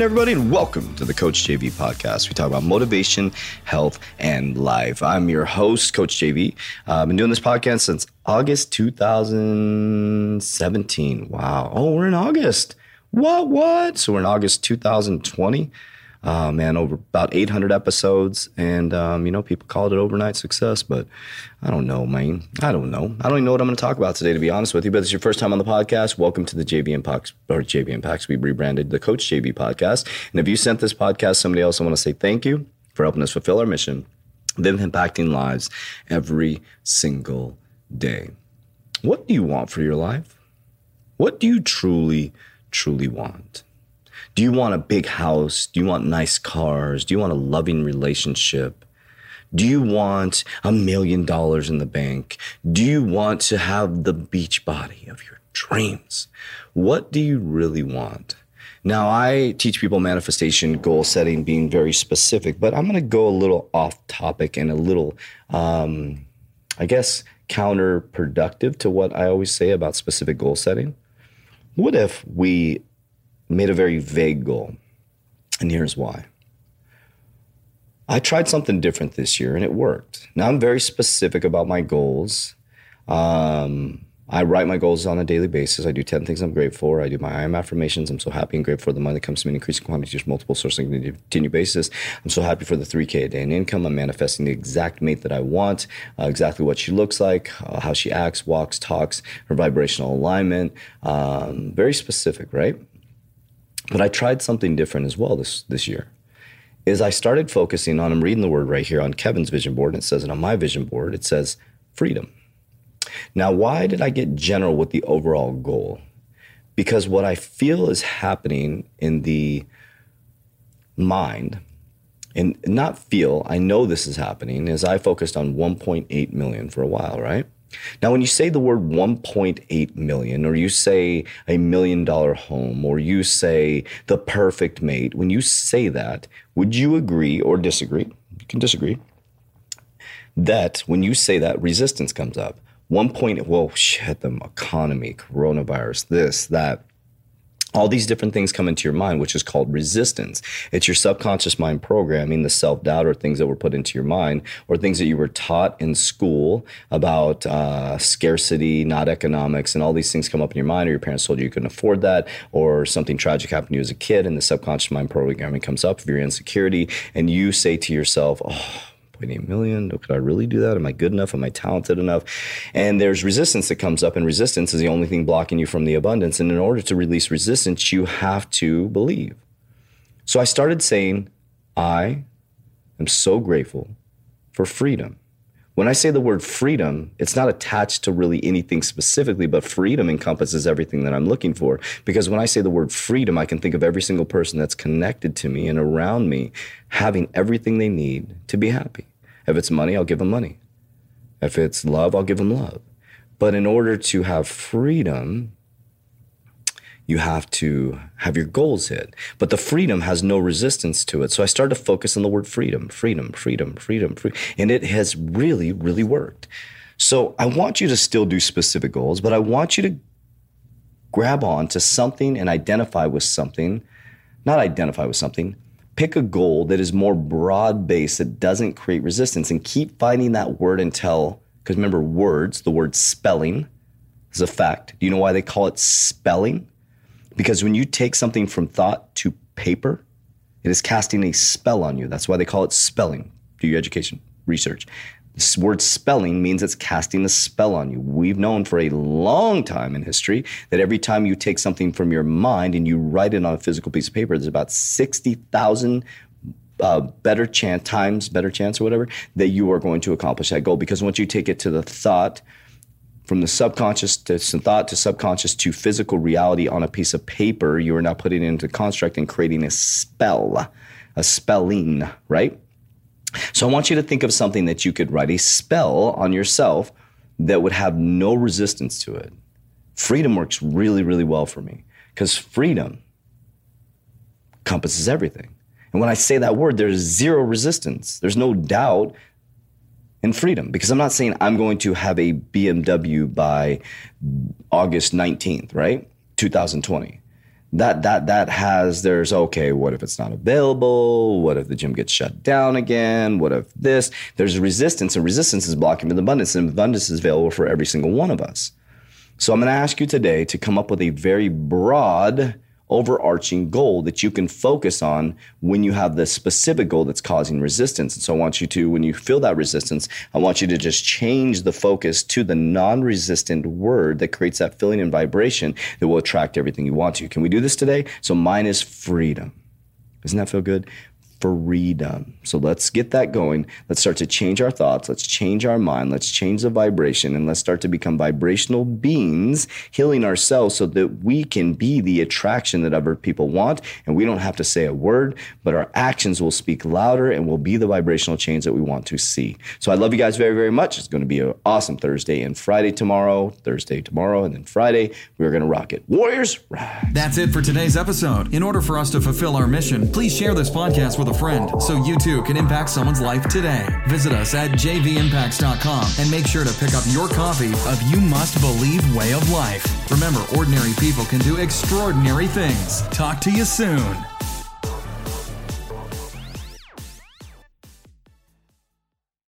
morning, everybody, and welcome to the Coach JV podcast. We talk about motivation, health, and life. I'm your host, Coach JV. Uh, I've been doing this podcast since August 2017. Wow. Oh, we're in August. What? What? So we're in August 2020 uh, man, over about 800 episodes. And, um, you know, people called it overnight success, but I don't know, man. I don't know. I don't even know what I'm going to talk about today, to be honest with you. But it's your first time on the podcast. Welcome to the JV Impacts, or JV Impacts. We rebranded the Coach JV podcast. And if you sent this podcast somebody else, I want to say thank you for helping us fulfill our mission, them impacting lives every single day. What do you want for your life? What do you truly, truly want? Do you want a big house? Do you want nice cars? Do you want a loving relationship? Do you want a million dollars in the bank? Do you want to have the beach body of your dreams? What do you really want? Now, I teach people manifestation, goal setting, being very specific, but I'm going to go a little off topic and a little, um, I guess, counterproductive to what I always say about specific goal setting. What if we made a very vague goal. And here's why. I tried something different this year and it worked. Now I'm very specific about my goals. Um, I write my goals on a daily basis. I do 10 things I'm grateful for. I do my I am affirmations. I'm so happy and grateful for the money that comes to me in increasing quantities, multiple sources on a continued basis. I'm so happy for the 3K a day in income. I'm manifesting the exact mate that I want, uh, exactly what she looks like, uh, how she acts, walks, talks, her vibrational alignment. Um, very specific, right? But I tried something different as well this this year. Is I started focusing on I'm reading the word right here on Kevin's vision board and it says it on my vision board it says freedom. Now, why did I get general with the overall goal? Because what I feel is happening in the mind and not feel, I know this is happening, is I focused on 1.8 million for a while, right? Now, when you say the word 1.8 million, or you say a million dollar home, or you say the perfect mate, when you say that, would you agree or disagree? You can disagree. That when you say that, resistance comes up. One point, well, shit, the economy, coronavirus, this, that all these different things come into your mind, which is called resistance. It's your subconscious mind programming, the self doubt or things that were put into your mind, or things that you were taught in school about uh, scarcity, not economics, and all these things come up in your mind, or your parents told you you couldn't afford that, or something tragic happened to you as a kid, and the subconscious mind programming comes up of your insecurity, and you say to yourself, oh, 1.8 million. Could I really do that? Am I good enough? Am I talented enough? And there's resistance that comes up, and resistance is the only thing blocking you from the abundance. And in order to release resistance, you have to believe. So I started saying, I am so grateful for freedom. When I say the word freedom, it's not attached to really anything specifically, but freedom encompasses everything that I'm looking for. Because when I say the word freedom, I can think of every single person that's connected to me and around me having everything they need to be happy. If it's money, I'll give them money. If it's love, I'll give them love. But in order to have freedom, you have to have your goals hit. But the freedom has no resistance to it. So I started to focus on the word freedom, freedom, freedom, freedom. And it has really, really worked. So I want you to still do specific goals, but I want you to grab on to something and identify with something, not identify with something, pick a goal that is more broad based, that doesn't create resistance, and keep finding that word until, because remember, words, the word spelling is a fact. Do you know why they call it spelling? Because when you take something from thought to paper, it is casting a spell on you. That's why they call it spelling. Do your education research. This word spelling means it's casting a spell on you. We've known for a long time in history that every time you take something from your mind and you write it on a physical piece of paper, there's about 60,000 uh, better chance, times better chance or whatever, that you are going to accomplish that goal. Because once you take it to the thought, from the subconscious to some thought to subconscious to physical reality on a piece of paper, you are now putting it into construct and creating a spell, a spelling, right? So I want you to think of something that you could write a spell on yourself that would have no resistance to it. Freedom works really, really well for me because freedom encompasses everything. And when I say that word, there's zero resistance. There's no doubt in freedom because I'm not saying I'm going to have a BMW by August 19th, right? 2020. That that that has there's okay, what if it's not available? What if the gym gets shut down again? What if this? There's resistance, and resistance is blocking the abundance, and abundance is available for every single one of us. So I'm going to ask you today to come up with a very broad overarching goal that you can focus on when you have the specific goal that's causing resistance. And so I want you to, when you feel that resistance, I want you to just change the focus to the non resistant word that creates that feeling and vibration that will attract everything you want to. Can we do this today? So mine is freedom. Doesn't that feel good? Freedom. So let's get that going. Let's start to change our thoughts. Let's change our mind. Let's change the vibration and let's start to become vibrational beings, healing ourselves so that we can be the attraction that other people want. And we don't have to say a word, but our actions will speak louder and will be the vibrational change that we want to see. So I love you guys very, very much. It's going to be an awesome Thursday and Friday tomorrow, Thursday tomorrow, and then Friday. We're going to rock it. Warriors. That's it for today's episode. In order for us to fulfill our mission, please share this podcast with a friend so you too can impact someone's life today. Visit us at jvimpacts.com and make sure to pick up your copy of You Must Believe Way of Life. Remember, ordinary people can do extraordinary things. Talk to you soon.